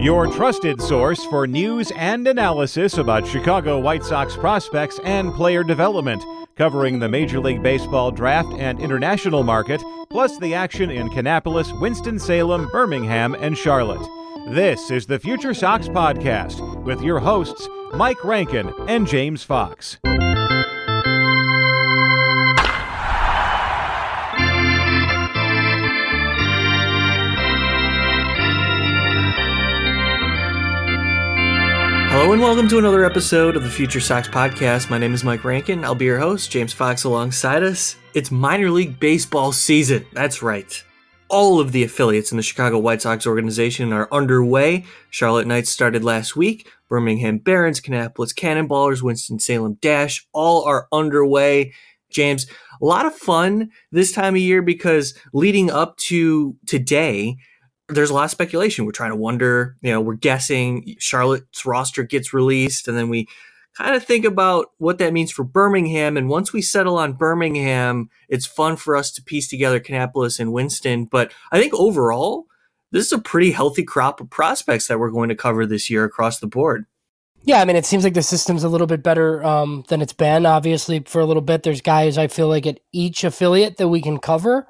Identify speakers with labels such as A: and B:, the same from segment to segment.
A: Your trusted source for news and analysis about Chicago White Sox prospects and player development, covering the Major League Baseball draft and international market, plus the action in Kannapolis, Winston-Salem, Birmingham, and Charlotte. This is the Future Sox Podcast with your hosts, Mike Rankin and James Fox.
B: Hello and welcome to another episode of the Future Sox Podcast. My name is Mike Rankin. I'll be your host, James Fox alongside us. It's minor league baseball season. That's right. All of the affiliates in the Chicago White Sox organization are underway. Charlotte Knights started last week. Birmingham Barons, Kannapolis Cannonballers, Winston-Salem Dash, all are underway. James, a lot of fun this time of year because leading up to today, there's a lot of speculation. We're trying to wonder, you know, we're guessing Charlotte's roster gets released, and then we kind of think about what that means for Birmingham. And once we settle on Birmingham, it's fun for us to piece together Kannapolis and Winston. But I think overall, this is a pretty healthy crop of prospects that we're going to cover this year across the board.
C: Yeah, I mean, it seems like the system's a little bit better um, than it's been. Obviously, for a little bit, there's guys I feel like at each affiliate that we can cover.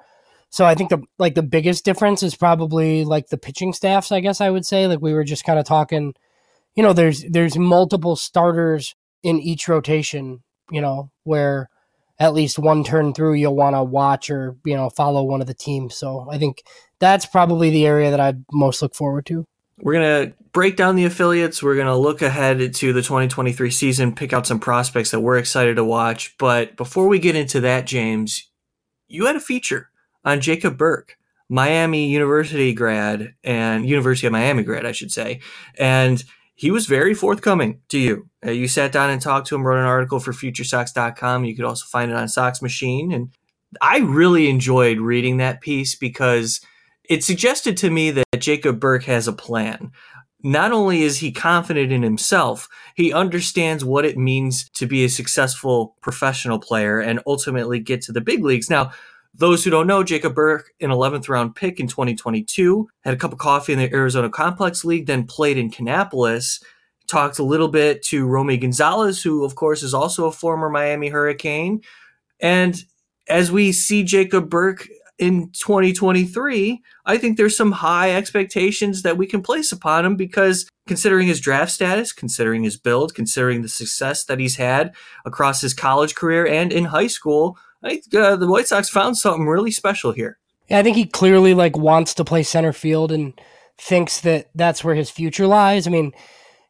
C: So I think the like the biggest difference is probably like the pitching staffs. I guess I would say like we were just kind of talking. You know, there's there's multiple starters in each rotation. You know, where at least one turn through you'll want to watch or you know follow one of the teams. So I think that's probably the area that I most look forward to.
B: We're gonna break down the affiliates. We're gonna look ahead to the 2023 season, pick out some prospects that we're excited to watch. But before we get into that, James, you had a feature on Jacob Burke, Miami University grad and University of Miami grad, I should say. And he was very forthcoming to you. Uh, you sat down and talked to him, wrote an article for FutureSox.com. You could also find it on Sox Machine. And I really enjoyed reading that piece because it suggested to me that Jacob Burke has a plan. Not only is he confident in himself, he understands what it means to be a successful professional player and ultimately get to the big leagues. Now, those who don't know, Jacob Burke, an 11th round pick in 2022, had a cup of coffee in the Arizona Complex League, then played in Kannapolis. Talked a little bit to Romy Gonzalez, who, of course, is also a former Miami Hurricane. And as we see Jacob Burke in 2023, I think there's some high expectations that we can place upon him because considering his draft status, considering his build, considering the success that he's had across his college career and in high school, I think uh, the White Sox found something really special here.
C: Yeah, I think he clearly like wants to play center field and thinks that that's where his future lies. I mean,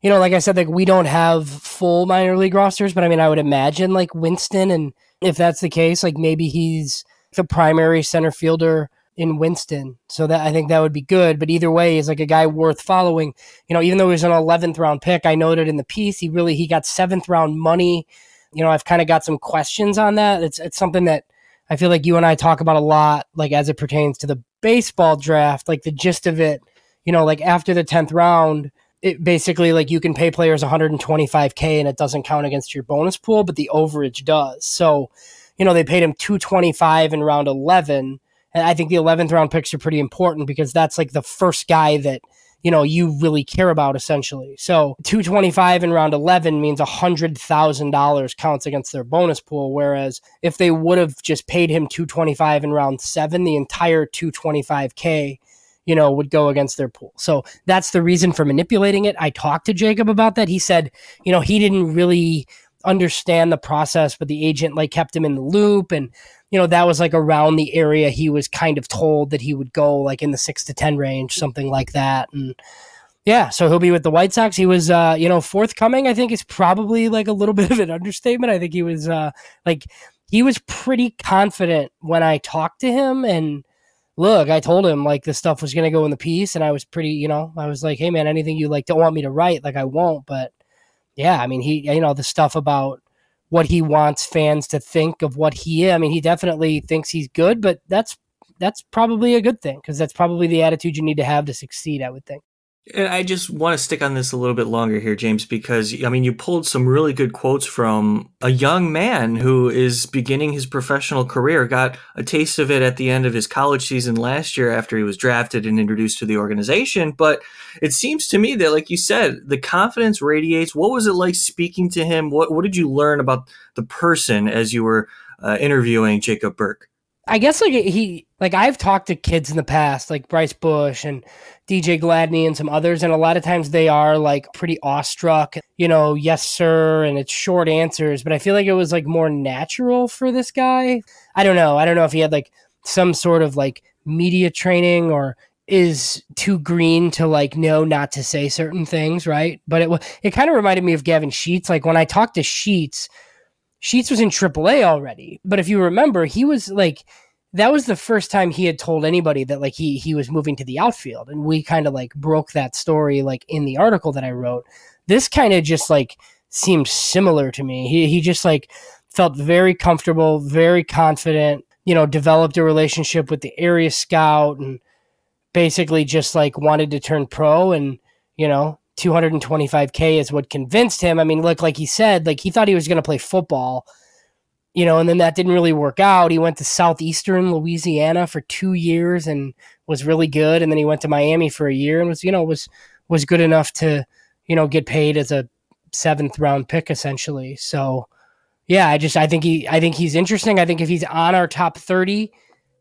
C: you know, like I said, like we don't have full minor league rosters, but I mean, I would imagine like Winston, and if that's the case, like maybe he's the primary center fielder in Winston. So that I think that would be good. But either way, he's like a guy worth following. You know, even though he was an 11th round pick, I noted in the piece he really he got seventh round money you know, I've kind of got some questions on that. It's it's something that I feel like you and I talk about a lot, like as it pertains to the baseball draft, like the gist of it. You know, like after the tenth round, it basically like you can pay players 125k and it doesn't count against your bonus pool, but the overage does. So, you know, they paid him 225 in round 11, and I think the 11th round picks are pretty important because that's like the first guy that you know you really care about essentially. So 225 in round 11 means $100,000 counts against their bonus pool whereas if they would have just paid him 225 in round 7 the entire 225k you know would go against their pool. So that's the reason for manipulating it. I talked to Jacob about that. He said, you know, he didn't really understand the process but the agent like kept him in the loop and you know, that was like around the area he was kind of told that he would go, like in the six to 10 range, something like that. And yeah, so he'll be with the White Sox. He was, uh, you know, forthcoming, I think is probably like a little bit of an understatement. I think he was, uh, like, he was pretty confident when I talked to him. And look, I told him like this stuff was going to go in the piece. And I was pretty, you know, I was like, hey, man, anything you like don't want me to write, like I won't. But yeah, I mean, he, you know, the stuff about, what he wants fans to think of what he is. I mean, he definitely thinks he's good, but that's that's probably a good thing because that's probably the attitude you need to have to succeed. I would think.
B: And I just want to stick on this a little bit longer here, James, because I mean, you pulled some really good quotes from a young man who is beginning his professional career, got a taste of it at the end of his college season last year after he was drafted and introduced to the organization. But it seems to me that, like you said, the confidence radiates. What was it like speaking to him? What, what did you learn about the person as you were uh, interviewing Jacob Burke?
C: I guess like he like I've talked to kids in the past, like Bryce Bush and DJ Gladney and some others, and a lot of times they are like pretty awestruck, you know, yes sir, and it's short answers. But I feel like it was like more natural for this guy. I don't know. I don't know if he had like some sort of like media training or is too green to like know not to say certain things, right? But it it kind of reminded me of Gavin Sheets. Like when I talked to Sheets Sheets was in AAA already, but if you remember, he was like that was the first time he had told anybody that like he he was moving to the outfield, and we kind of like broke that story like in the article that I wrote. This kind of just like seemed similar to me. He he just like felt very comfortable, very confident. You know, developed a relationship with the area scout and basically just like wanted to turn pro and you know 225k is what convinced him. I mean, look, like he said, like he thought he was going to play football, you know, and then that didn't really work out. He went to southeastern Louisiana for two years and was really good, and then he went to Miami for a year and was, you know, was was good enough to, you know, get paid as a seventh round pick essentially. So, yeah, I just I think he I think he's interesting. I think if he's on our top thirty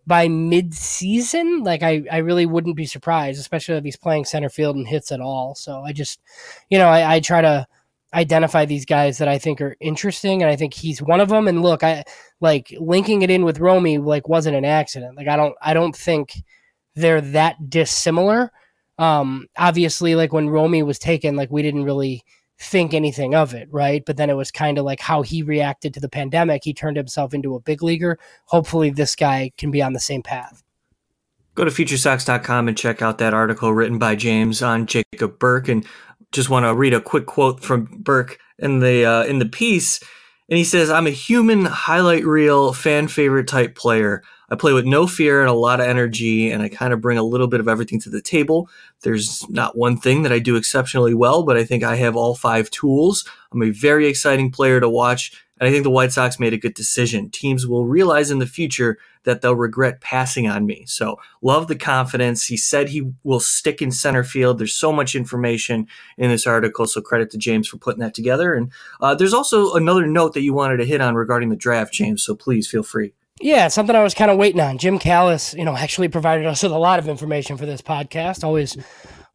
C: by mid-season, like I, I really wouldn't be surprised, especially if he's playing center field and hits at all. So I just, you know, I, I try to identify these guys that I think are interesting, and I think he's one of them. And look, I like linking it in with Romy, like wasn't an accident. Like I don't, I don't think they're that dissimilar. Um, obviously, like when Romy was taken, like we didn't really think anything of it, right? But then it was kind of like how he reacted to the pandemic. He turned himself into a big leaguer. Hopefully, this guy can be on the same path.
B: Go to futuresox.com and check out that article written by James on Jacob Burke. And just want to read a quick quote from Burke in the uh, in the piece. And he says, "I'm a human highlight reel fan favorite type player. I play with no fear and a lot of energy, and I kind of bring a little bit of everything to the table. There's not one thing that I do exceptionally well, but I think I have all five tools. I'm a very exciting player to watch, and I think the White Sox made a good decision. Teams will realize in the future that they'll regret passing on me. So, love the confidence. He said he will stick in center field. There's so much information in this article, so credit to James for putting that together. And uh, there's also another note that you wanted to hit on regarding the draft, James, so please feel free.
C: Yeah, something I was kind of waiting on. Jim Callis, you know, actually provided us with a lot of information for this podcast. Always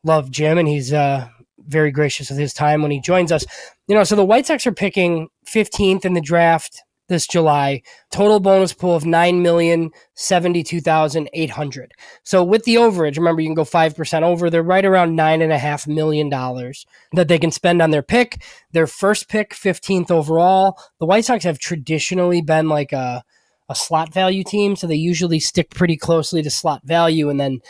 C: love Jim, and he's uh, very gracious with his time when he joins us. You know, so the White Sox are picking 15th in the draft this July. Total bonus pool of nine million seventy-two thousand eight hundred. So with the overage, remember you can go five percent over. They're right around nine and a half million dollars that they can spend on their pick. Their first pick, 15th overall. The White Sox have traditionally been like a a slot value team, so they usually stick pretty closely to slot value, and then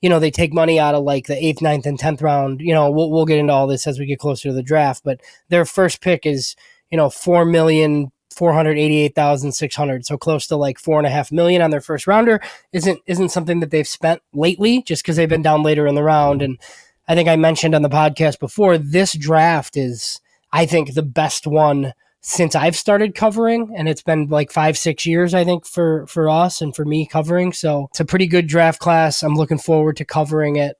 C: you know they take money out of like the eighth, ninth, and tenth round. You know, we'll we'll get into all this as we get closer to the draft, but their first pick is you know four million four hundred eighty-eight thousand six hundred, so close to like four and a half million on their first rounder. Isn't isn't something that they've spent lately, just because they've been down later in the round. And I think I mentioned on the podcast before, this draft is, I think, the best one since I've started covering, and it's been like five, six years, I think, for for us and for me covering. So it's a pretty good draft class. I'm looking forward to covering it.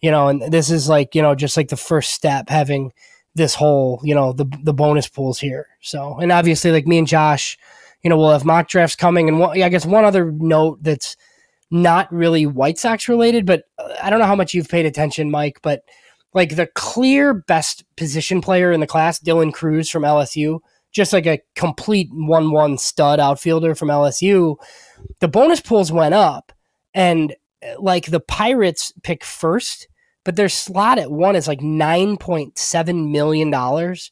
C: You know, and this is like you know just like the first step having this whole you know the the bonus pools here. So and obviously like me and Josh, you know, we'll have mock drafts coming. And one, I guess one other note that's not really White Sox related, but uh, I don't know how much you've paid attention, Mike, but like the clear best position player in the class, Dylan Crews from LSU just like a complete one one stud outfielder from LSU. The bonus pools went up, and uh, like the Pirates pick first, but their slot at one is like nine point seven million dollars.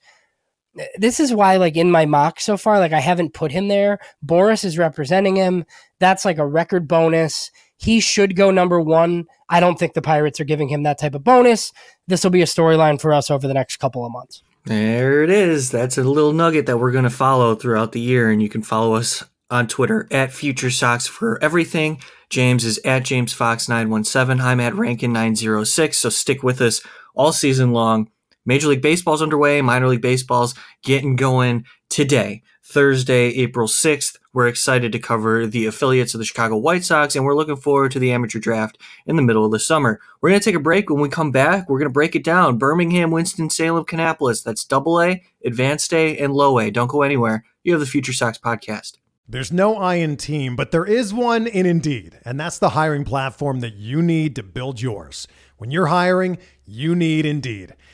C: This is why, like in my mock so far, like I haven't put him there. Boras is representing him. That's like a record bonus. He should go number one. I don't think the Pirates are giving him that type of bonus. This will be a storyline for us over the next couple of months.
B: There it is. That's a little nugget that we're going to follow throughout the year, and you can follow us on Twitter at Future Sox for everything. James is at James Fox 917. I'm at Rankin 906. So stick with us all season long. Major League Baseball's underway. Minor League Baseball's getting going today, Thursday, April 6th. We're excited to cover the affiliates of the Chicago White Sox, and we're looking forward to the amateur draft in the middle of the summer. We're going to take a break. When we come back, we're going to break it down. Birmingham, Winston-Salem, Kannapolis. That's double A, advanced A, and low A. Don't go anywhere. You have the Future Sox podcast.
D: There's no I in team, but there is one in Indeed, and that's the hiring platform that you need to build yours. When you're hiring, you need Indeed.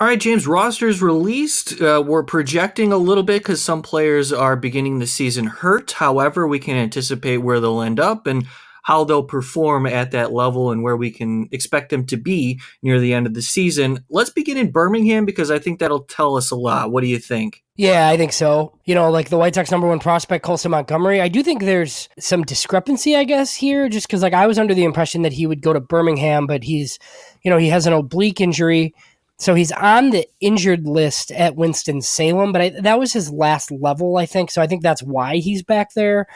B: All right, James, rosters released. Uh, we're projecting a little bit because some players are beginning the season hurt. However, we can anticipate where they'll end up and how they'll perform at that level and where we can expect them to be near the end of the season. Let's begin in Birmingham because I think that'll tell us a lot. What do you think?
C: Yeah, I think so. You know, like the White Sox number one prospect, Colson Montgomery, I do think there's some discrepancy, I guess, here, just because like I was under the impression that he would go to Birmingham, but he's, you know, he has an oblique injury. So he's on the injured list at Winston Salem, but I, that was his last level, I think. So I think that's why he's back there.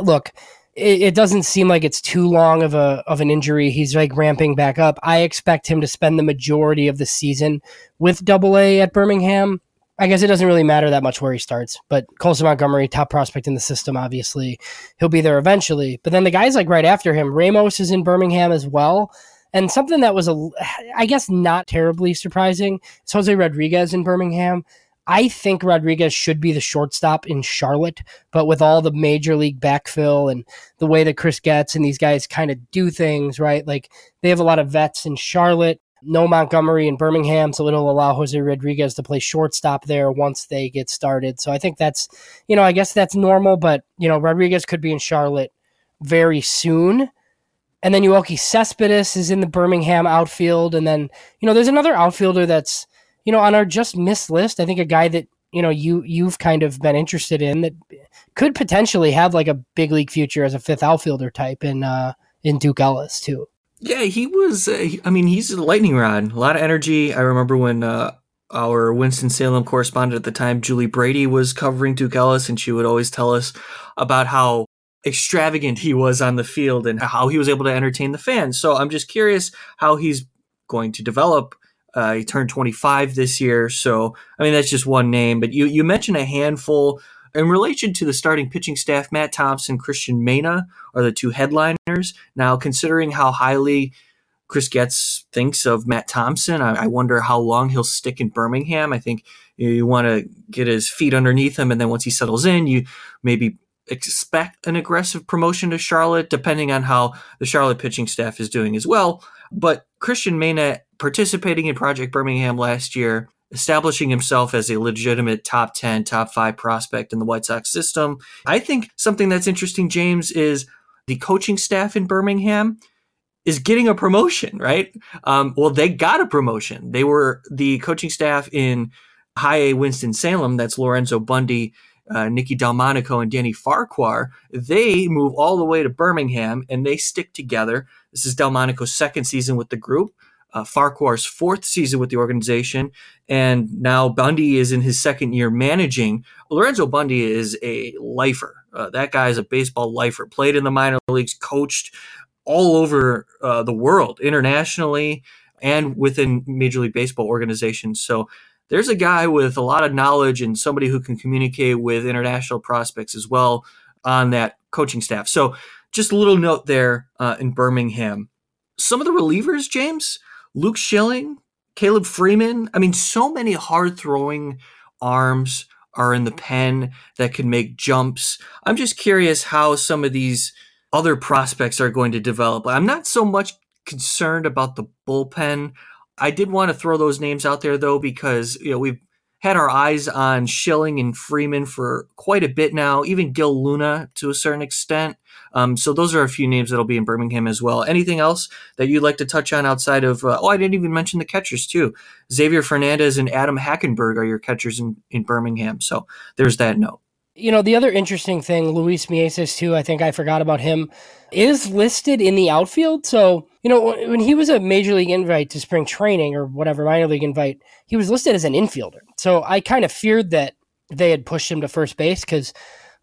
C: Look, it, it, doesn't seem like it's too long of a of an injury. He's like ramping back up. I expect him to spend the majority of the season with Double A at Birmingham. I guess it doesn't really matter that much where he starts, but Colson Montgomery, top prospect in the system, obviously, he'll be there eventually. But then the guys like right after him, Ramos is in Birmingham as well. And something that was, a, I guess, not terribly surprising is Jose Rodriguez in Birmingham. I think Rodriguez should be the shortstop in Charlotte, but with all the major league backfill and the way that Chris Getz and these guys kind of do things, right? Like they have a lot of vets in Charlotte, no Montgomery in Birmingham, so it'll allow Jose Rodriguez to play shortstop there once they get started. So I think that's, you know, I guess that's normal, but, you know, Rodriguez could be in Charlotte very soon. And then Yoelqui Cespedes is in the Birmingham outfield. And then, you know, there's another outfielder that's, you know, on our just missed list. I think a guy that, you know, you you've kind of been interested in that could potentially have like a big league future as a fifth outfielder type in uh in Duke Ellis too.
B: Yeah, he was uh, I mean, he's a lightning rod. A lot of energy. I remember when uh our Winston-Salem correspondent at the time, Julie Brady, was covering Duke Ellis, and she would always tell us about how extravagant he was on the field and how he was able to entertain the fans. So I'm just curious how he's going to develop. Uh, he turned 25 this year, so I mean that's just one name. But you you mentioned a handful in relation to the starting pitching staff. Matt Thompson, Cristian Mena are the two headliners. Now, considering how highly Chris Getz thinks of Matt Thompson, I, I wonder how long he'll stick in Birmingham. I think you, you want to get his feet underneath him, and then once he settles in, you maybe expect an aggressive promotion to Charlotte, depending on how the Charlotte pitching staff is doing as well. But Cristian Mena participating in Project Birmingham last year, establishing himself as a legitimate top 10, top five prospect in the White Sox system. I think something that's interesting, James, is the coaching staff in Birmingham is getting a promotion, right? Um, well, they got a promotion. They were the coaching staff in High A Winston-Salem, that's Lorenzo Bundy uh, Nicky Delmonico and Danny Farquhar, they move all the way to Birmingham and they stick together. This is Delmonico's second season with the group, uh, Farquhar's fourth season with the organization, and now Bundy is in his second year managing. Lorenzo Bundy is a lifer. Uh, that guy is a baseball lifer. Played in the minor leagues, coached all over uh, the world, internationally, and within Major League Baseball organizations. So there's a guy with a lot of knowledge and somebody who can communicate with international prospects as well on that coaching staff. So just a little note there uh, in Birmingham. Some of the relievers, James, Luke Schilling, Caleb Freeman. I mean, so many hard throwing arms are in the pen that can make jumps. I'm just curious how some of these other prospects are going to develop. I'm not so much concerned about the bullpen. I did want to throw those names out there though because you know we've had our eyes on Schilling and Freeman for quite a bit now, even Gil Luna to a certain extent. Um, so those are a few names that'll be in Birmingham as well. Anything else that you'd like to touch on outside of? Uh, oh, I didn't even mention the catchers too. Xavier Fernandez and Adam Hackenberg are your catchers in, in Birmingham. So there's that note.
C: You know, the other interesting thing, Luis Mieses, too, I think I forgot about him, is listed in the outfield. So, you know, when he was a major league invite to spring training or whatever, minor league invite, he was listed as an infielder. So I kind of feared that they had pushed him to first base because,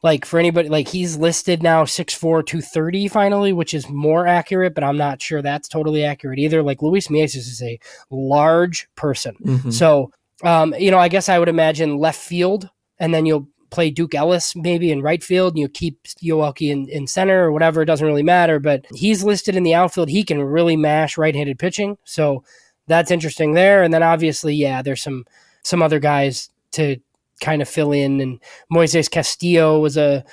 C: like, for anybody, like, he's listed now 6'4, 230 finally, which is more accurate, but I'm not sure that's totally accurate either. Like, Luis Mieses is a large person. Mm-hmm. So, um, you know, I guess I would imagine left field and then you'll play Duke Ellis maybe in right field and you keep Yoelqui in, in center or whatever. It doesn't really matter, but he's listed in the outfield. He can really mash right handed pitching. So that's interesting there. And then obviously, yeah, there's some some other guys to kind of fill in. And Moises Castillo was a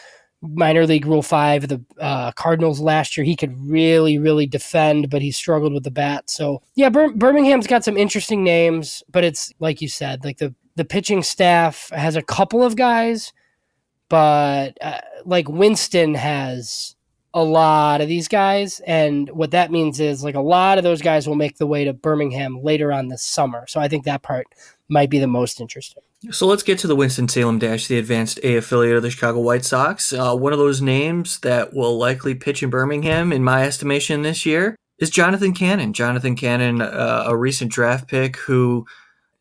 C: minor league Rule Five of the uh, Cardinals last year. He could really, really defend, but he struggled with the bat. So yeah, Bir- Birmingham's got some interesting names, but it's like you said, like the the pitching staff has a couple of guys, but uh, like Winston has a lot of these guys. And what that means is like a lot of those guys will make the way to Birmingham later on this summer. So I think that part might be the most interesting.
B: So let's get to the Winston-Salem Dash, the advanced A affiliate of the Chicago White Sox. Uh, one of those names that will likely pitch in Birmingham, in my estimation, this year is Jonathan Cannon. Jonathan Cannon, uh, a recent draft pick who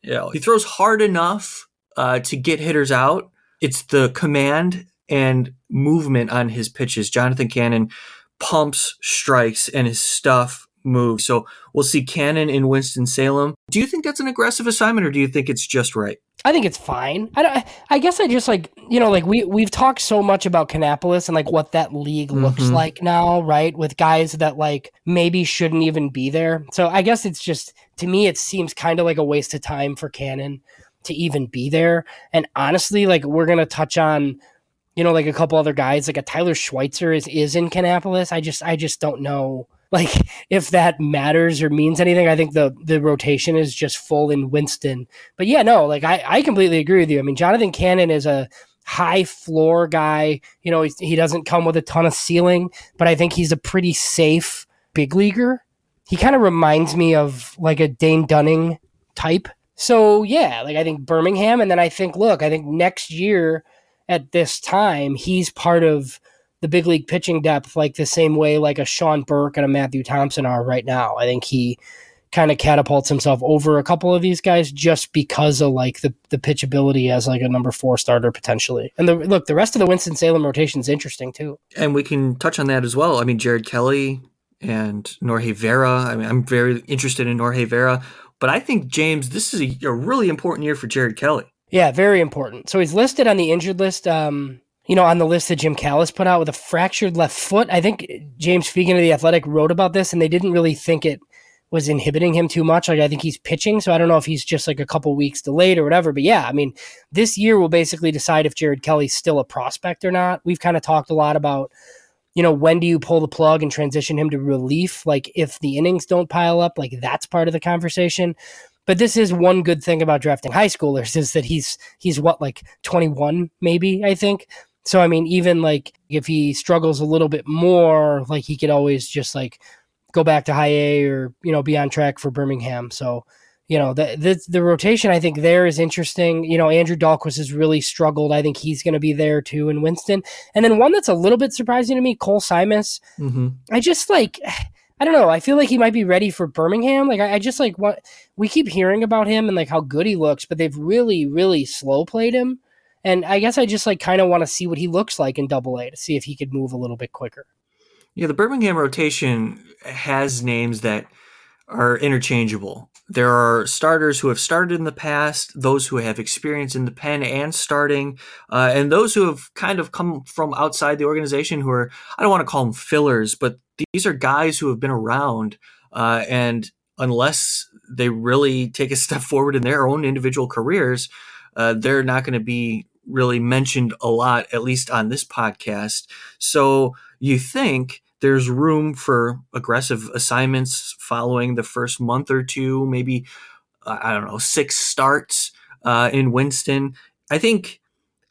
B: know, he throws hard enough uh, to get hitters out. It's the command and movement on his pitches. Jonathan Cannon pumps strikes and his stuff moves. So we'll see Cannon in Winston Salem. Do you think that's an aggressive assignment, or do you think it's just right?
C: I think it's fine. I, don't, I guess I just like you know like we we've talked so much about Kannapolis and like what that league mm-hmm. looks like now, right? With guys that like maybe shouldn't even be there. So I guess it's just to me it seems kind of like a waste of time for Cannon to even be there. And honestly, like we're gonna touch on you know like a couple other guys like a Tyler Schweitzer is is in Kannapolis. I just I just don't know like if that matters or means anything. I think the the rotation is just full in Winston. But yeah, no, like I, I completely agree with you. I mean, Jonathan Cannon is a high floor guy. You know, he doesn't come with a ton of ceiling, but I think he's a pretty safe big leaguer. He kind of reminds me of like a Dane Dunning type. So yeah, like I think Birmingham, and then I think look, I think next year at this time he's part of the big league pitching depth like the same way like a Sean Burke and a Matthew Thompson are right now. I think he kind of catapults himself over a couple of these guys just because of like the the pitchability as like a number four starter potentially. And the look, the rest of the Winston Salem rotation is interesting too.
B: And we can touch on that as well. I mean, Jared Kelly and Norge Vera. I mean, I'm very interested in Norge Vera, but I think James, this is a, a really important year for Jared Kelly.
C: Yeah, very important. So he's listed on the injured list. Um, you know, on the list that Jim Callis put out with a fractured left foot. I think James Fegan of the Athletic wrote about this, and they didn't really think it was inhibiting him too much. Like I think he's pitching, so I don't know if he's just like a couple weeks delayed or whatever. But yeah, I mean, this year will basically decide if Jared Kelly's still a prospect or not. We've kind of talked a lot about, you know, when do you pull the plug and transition him to relief? Like if the innings don't pile up, like that's part of the conversation. But this is one good thing about drafting high schoolers is that he's he's what like 21 maybe I think. So I mean, even like if he struggles a little bit more, like he could always just like go back to high A or you know be on track for Birmingham. So you know the the, the rotation I think there is interesting. You know Andrew Dalquist has really struggled. I think he's going to be there too in Winston. And then one that's a little bit surprising to me, Cole Simas. Mm-hmm. I just like. I don't know. I feel like he might be ready for Birmingham. Like I, I just like what we keep hearing about him and like how good he looks, but they've really, really slow played him. And I guess I just like kind of want to see what he looks like in double A to see if he could move a little bit quicker.
B: Yeah, the Birmingham rotation has names that are interchangeable. there are starters who have started in the past, those who have experience in the pen and starting, uh, and those who have kind of come from outside the organization who are, I don't want to call them fillers, but these are guys who have been around. Uh, and unless they really take a step forward in their own individual careers, uh, they're not going to be really mentioned a lot, at least on this podcast. So you think there's room for aggressive assignments following the first month or two, maybe, I don't know, six starts uh, in Winston. I think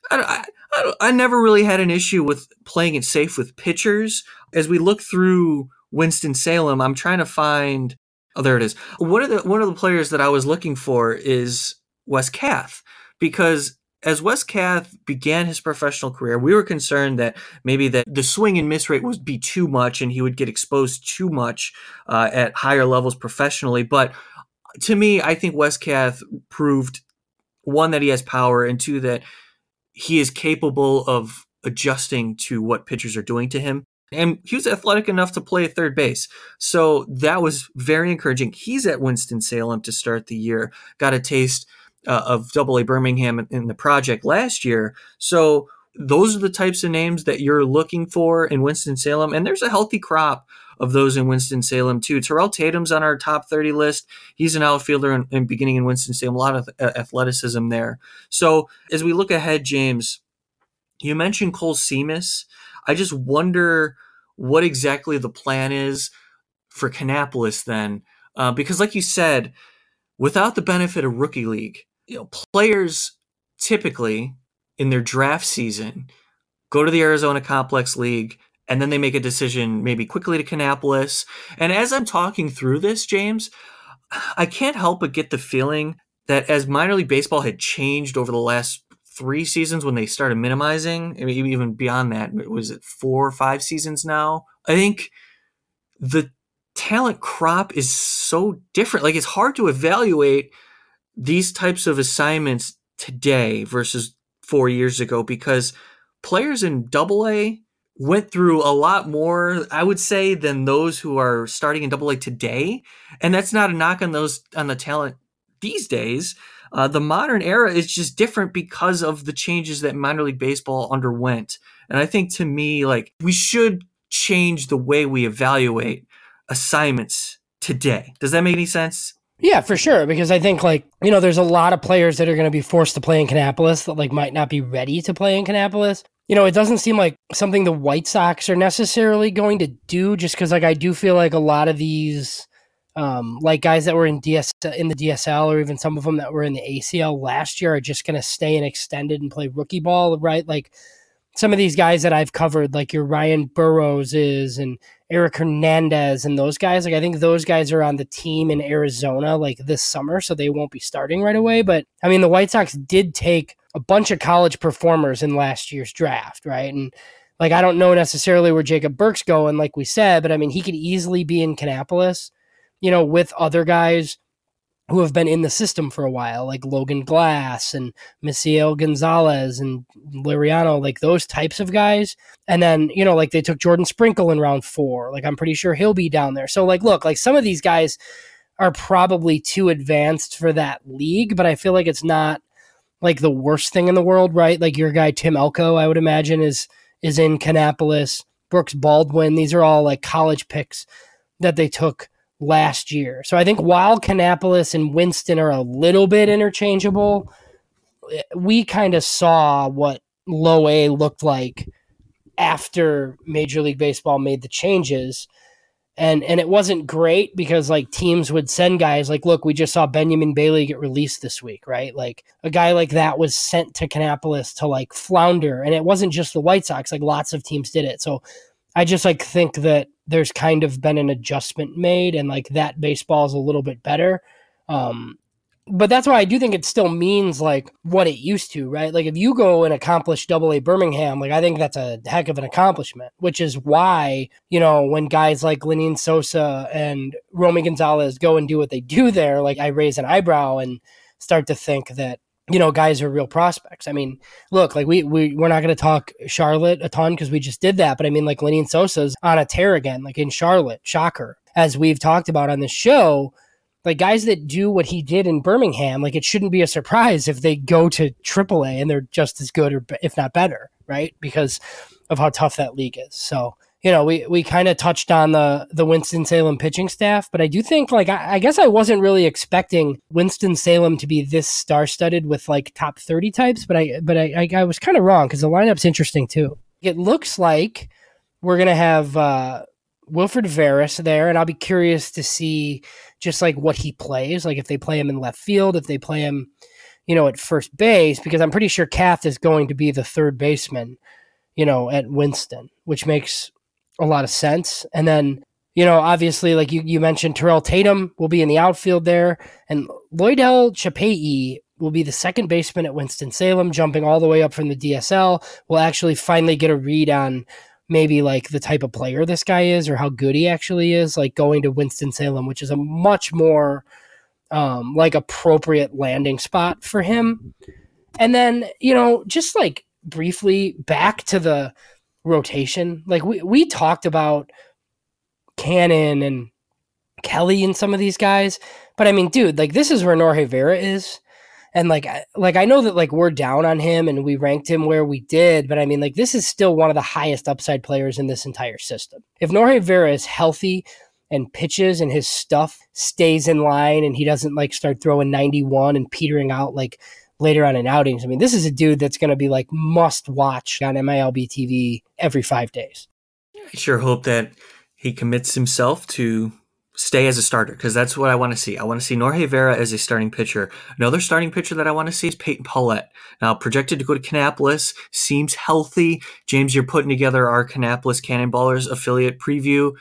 B: I, I, I never really had an issue with playing it safe with pitchers. As we look through Winston Salem, I'm trying to find. Oh, there it is. One of the one of the players that I was looking for is Wes Kath because as Wes Kath began his professional career, we were concerned that maybe that the swing and miss rate would be too much and he would get exposed too much uh, at higher levels professionally. But to me, I think Wes Kath proved one that he has power and two that he is capable of adjusting to what pitchers are doing to him. And he was athletic enough to play third base. So that was very encouraging. He's at Winston-Salem to start the year, got a taste uh, of Double A Birmingham in the project last year. So those are the types of names that you're looking for in Winston Salem, and there's a healthy crop of those in Winston Salem too. Terrell Tatum's on our top 30 list. He's an outfielder and, beginning in Winston Salem. A lot of athleticism there. So as we look ahead, James, you mentioned Cole Seamus. I just wonder what exactly the plan is for Kannapolis then, uh, because like you said, without the benefit of rookie league, you know, players typically in their draft season go to the Arizona Complex League and then they make a decision maybe quickly to Kannapolis. And as I'm talking through this, James, I can't help but get the feeling that as minor league baseball had changed over the last three seasons when they started minimizing, I mean, even beyond that, was it four or five seasons now? I think the talent crop is so different. Like it's hard to evaluate these types of assignments today versus four years ago because players in double A went through a lot more, I would say, than those who are starting in double A today. And that's not a knock on those on the talent these days. Uh, the modern era is just different because of the changes that minor league baseball underwent. And I think to me, like we should change the way we evaluate assignments today. Does that make any sense?
C: Yeah, for sure. Because I think like you know, there's a lot of players that are going to be forced to play in Kannapolis that like might not be ready to play in Kannapolis. You know, it doesn't seem like something the White Sox are necessarily going to do. Just because like I do feel like a lot of these, um, like guys that were in DS in the DSL or even some of them that were in the ACL last year are just going to stay in extended and play rookie ball, right? Like some of these guys that I've covered, like your Ryan Burrowes is and Eric Hernandez and those guys. Like I think those guys are on the team in Arizona like this summer, so they won't be starting right away. But I mean, the White Sox did take a bunch of college performers in last year's draft, right? And like I don't know necessarily where Jacob Burke's going, like we said, but I mean he could easily be in Kannapolis, you know, with other guys who have been in the system for a while, like Logan Glass and Misiel Gonzalez and Liriano, like those types of guys. And then, you know, like they took Jordan Sprinkle in round four. Like I'm pretty sure he'll be down there. So, like, look, like some of these guys are probably too advanced for that league, but I feel like it's not like the worst thing in the world, right? Like your guy Tim Elko, I would imagine, is is in Kannapolis, Brooks Baldwin, these are all like college picks that they took last year. So I think while Kannapolis and Winston are a little bit interchangeable, we kind of saw what low A looked like after Major League Baseball made the changes. And and it wasn't great because like teams would send guys like, look, we just saw Benjamin Bailey get released this week, right? Like a guy like that was sent to Kannapolis to like flounder. And it wasn't just the White Sox, like lots of teams did it. So I just like think that there's kind of been an adjustment made and like that baseball is a little bit better. Um, but that's why I do think it still means like what it used to, right? Like if you go and accomplish double A Birmingham, like I think that's a heck of an accomplishment, which is why, you know, when guys like Lenyn Sosa and Romy Gonzalez go and do what they do there, like I raise an eyebrow and start to think that you know, guys are real prospects. I mean, look, like we, we we're not going to talk Charlotte a ton because we just did that, but I mean, like Lenyn Sosa's on a tear again, like in Charlotte, shocker. As we've talked about on the show, like guys that do what he did in Birmingham, like it shouldn't be a surprise if they go to AAA and they're just as good or if not better, right? Because of how tough that league is. So you know, we, we kind of touched on the the Winston Salem pitching staff, but I do think like I, I guess I wasn't really expecting Winston Salem to be this star studded with like top thirty types, but I but I I, I was kind of wrong because the lineup's interesting too. It looks like we're gonna have uh, Wilfred Veras there, and I'll be curious to see just like what he plays, like if they play him in left field, if they play him, you know, at first base, because I'm pretty sure Kath is going to be the third baseman, you know, at Winston, which makes a lot of sense. And then, you know, obviously, like you, you mentioned, Terrell Tatum will be in the outfield there, and Loidel Chapelli will be the second baseman at Winston-Salem, jumping all the way up from the DSL. We'll actually finally get a read on maybe like the type of player this guy is or how good he actually is, like going to Winston-Salem, which is a much more um, like appropriate landing spot for him. And then, you know, just like briefly back to the rotation. Like we we talked about Cannon and Kelly and some of these guys, but I mean, dude, like this is where Norge Vera is. And like, like I know that like we're down on him and we ranked him where we did, but I mean, like this is still one of the highest upside players in this entire system. If Norge Vera is healthy and pitches and his stuff stays in line and he doesn't like start throwing 91 and petering out like later on in outings. I mean, this is a dude that's going to be like must watch on MILB TV every five days.
B: I sure hope that he commits himself to stay as a starter because that's what I want to see. I want to see Norge Vera as a starting pitcher. Another starting pitcher that I want to see is Peyton Pallette. Now, projected to go to Kannapolis, seems healthy. James, you're putting together our Kannapolis Cannonballers affiliate preview.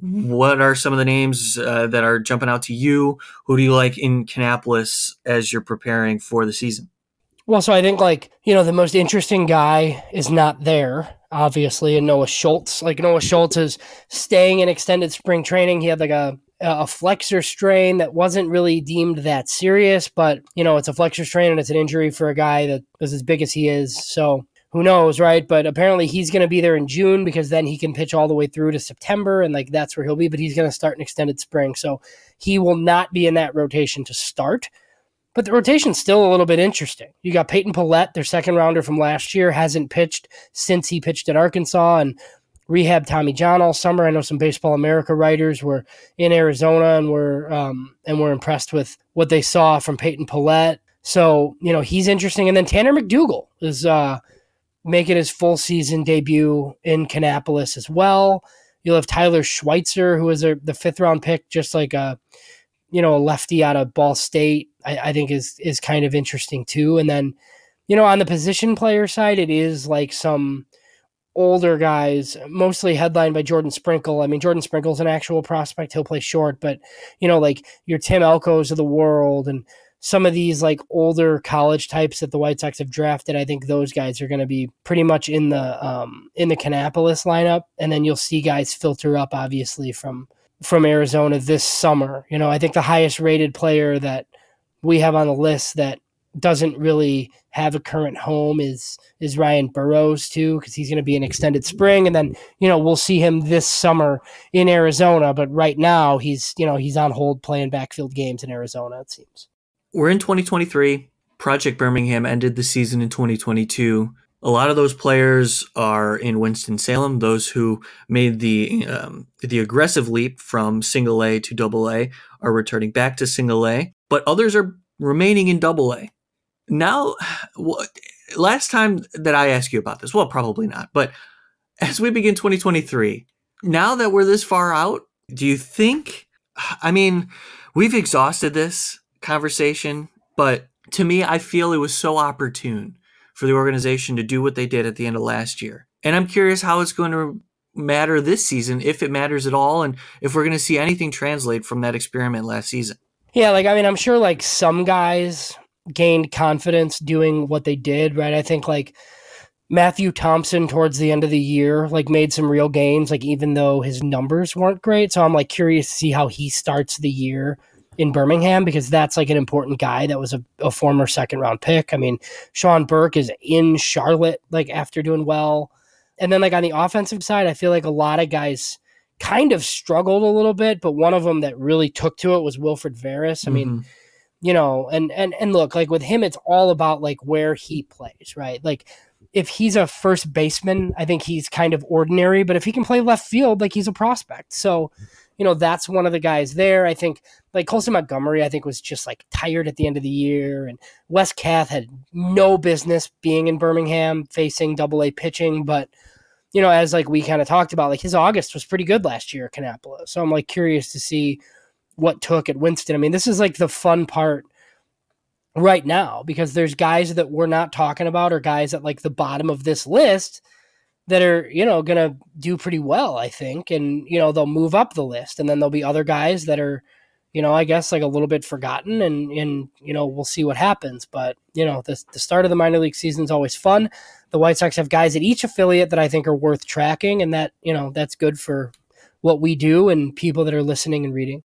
B: What are some of the names uh, that are jumping out to you? Who do you like in Kannapolis as you're preparing for the season?
C: Well, so I think like, you know, the most interesting guy is not there, obviously, and Noah Schultz. Like Noah Schultz is staying in extended spring training. He had like a a flexor strain that wasn't really deemed that serious, but you know, it's a flexor strain and it's an injury for a guy that is as big as he is. So who knows, right? But apparently he's going to be there in June because then he can pitch all the way through to September and like that's where he'll be. But he's going to start an extended spring, so he will not be in that rotation to start. But the rotation's still a little bit interesting. You got Peyton Pallette, their second rounder from last year, hasn't pitched since he pitched at Arkansas and rehab Tommy John all summer. I know some Baseball America writers were in Arizona and were um, and were impressed with what they saw from Peyton Pallette. So you know he's interesting. And then Tanner McDougal is. Uh, making his full season debut in Kannapolis as well. You'll have Tyler Schweitzer, who is a, the fifth round pick, just like a you know a lefty out of Ball State. I, I think is is kind of interesting too. And then you know on the position player side, it is like some older guys, mostly headlined by Jordan Sprinkle. I mean, Jordan Sprinkle's an actual prospect; he'll play short, but you know, like your Tim Elkos of the world and some of these like older college types that the White Sox have drafted, I think those guys are going to be pretty much in the um, in the Kannapolis lineup, and then you'll see guys filter up, obviously from from Arizona this summer. You know, I think the highest rated player that we have on the list that doesn't really have a current home is is Ryan Burrowes too, because he's going to be an extended spring, and then you know we'll see him this summer in Arizona. But right now he's you know he's on hold playing backfield games in Arizona. It seems
B: we're in 2023. Project Birmingham ended the season in 2022. A lot of those players are in Winston Salem. Those who made the um, the aggressive leap from single A to double A are returning back to single A, but others are remaining in double A. Now, last time that I asked you about this, well, probably not, but as we begin 2023, now that we're this far out, do you think? I mean, we've exhausted this conversation, but to me, I feel it was so opportune for the organization to do what they did at the end of last year. And I'm curious how it's going to matter this season, if it matters at all, and if we're going to see anything translate from that experiment last season.
C: Yeah, like, I mean, I'm sure like some guys gained confidence doing what they did, right? I think like Matthew Thompson towards the end of the year, like made some real gains, like even though his numbers weren't great. So I'm like curious to see how he starts the year in Birmingham because that's like an important guy that was a, a former second round pick. I mean, Sean Burke is in Charlotte like after doing well. And then like on the offensive side, I feel like a lot of guys kind of struggled a little bit, but one of them that really took to it was Wilfred Veras. I mean,
B: Mm-hmm.
C: you know, and and and look, like with him, it's all about like where he plays, right? Like if he's a first baseman, I think he's kind of ordinary, but if he can play left field, like he's a prospect. So, you know, that's one of the guys there. I think like Colson Montgomery, I think was just like tired at the end of the year, and Wes Kath had no business being in Birmingham facing Double A pitching, but you know, as like we kind of talked about, like his August was pretty good last year at Kannapolis. So I'm like curious to see what took at Winston. I mean, this is like the fun part right now because there's guys that we're not talking about or guys at like the bottom of this list that are, you know, going to do pretty well, I think. And, you know, they'll move up the list. And then there'll be other guys that are, you know, I guess like a little bit forgotten and, and, you know, we'll see what happens. But, you know, the, the start of the minor league season is always fun. The White Sox have guys at each affiliate that I think are worth tracking. And that, you know, that's good for what we do and people that are listening and reading.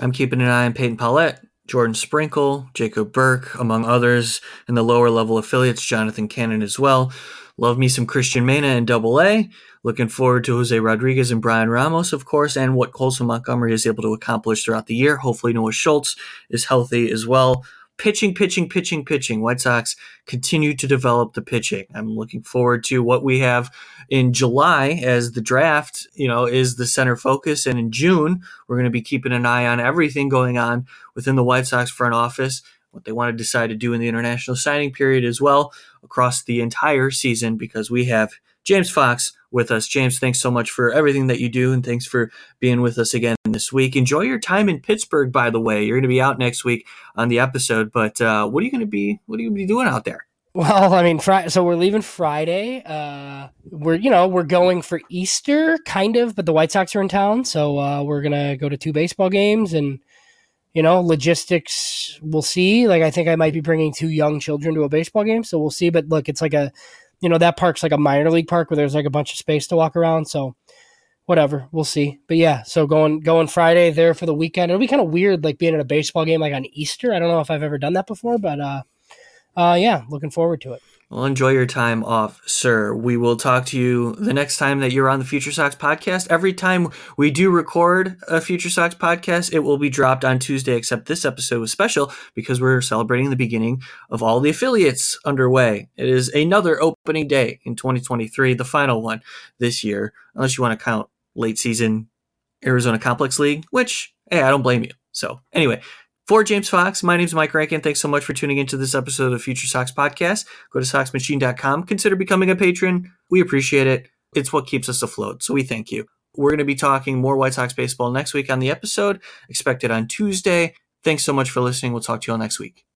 B: I'm keeping an eye on Peyton Pallette, Jordan Sprinkle, Jacob Burke, among others, and the lower level affiliates, Jonathan Cannon as well. Love me some Cristian Mena in Double A. Looking forward to Jose Rodriguez and Bryan Ramos, of course, and what Colson Montgomery is able to accomplish throughout the year. Hopefully, Noah Schultz is healthy as well. Pitching, pitching, pitching, pitching. White Sox continue to develop the pitching. I'm looking forward to what we have in July as the draft, you know, is the center focus. And in June, we're going to be keeping an eye on everything going on within the White Sox front office, what they want to decide to do in the international signing period as well across the entire season because we have James Fox with us. James, thanks so much for everything that you do and thanks for being with us again this week. Enjoy your time in Pittsburgh, by the way. You're going to be out next week on the episode, but uh, what are you going to be what are you going to be doing out there?
C: Well, I mean. So we're leaving Friday. Uh, we're you know we're going for Easter, kind of, but the White Sox are in town, so uh, we're gonna go to two baseball games, and you know, logistics. We'll see. Like, I think I might be bringing two young children to a baseball game, so we'll see. But look, it's like a, you know, that park's like a minor league park where there's like a bunch of space to walk around. So whatever, we'll see. But yeah, so going going Friday there for the weekend. It'll be kind of weird, like being at a baseball game like on Easter. I don't know if I've ever done that before, but uh, uh, yeah, looking forward to it.
B: Well, enjoy your time off, sir. We will talk to you the next time that you're on the Future Sox podcast. Every time we do record a Future Sox podcast, it will be dropped on Tuesday, except this episode was special because we're celebrating the beginning of all the affiliates underway. It is another opening day in 2023, the final one this year, unless you want to count late season Arizona Complex League, which, hey, I don't blame you. So, anyway, for James Fox, my name is Mike Rankin. Thanks so much for tuning into this episode of Future Sox Podcast. Go to SoxMachine.com. Consider becoming a patron. We appreciate it. It's what keeps us afloat, so we thank you. We're going to be talking more White Sox baseball next week on the episode, expected on Tuesday. Thanks so much for listening. We'll talk to you all next week.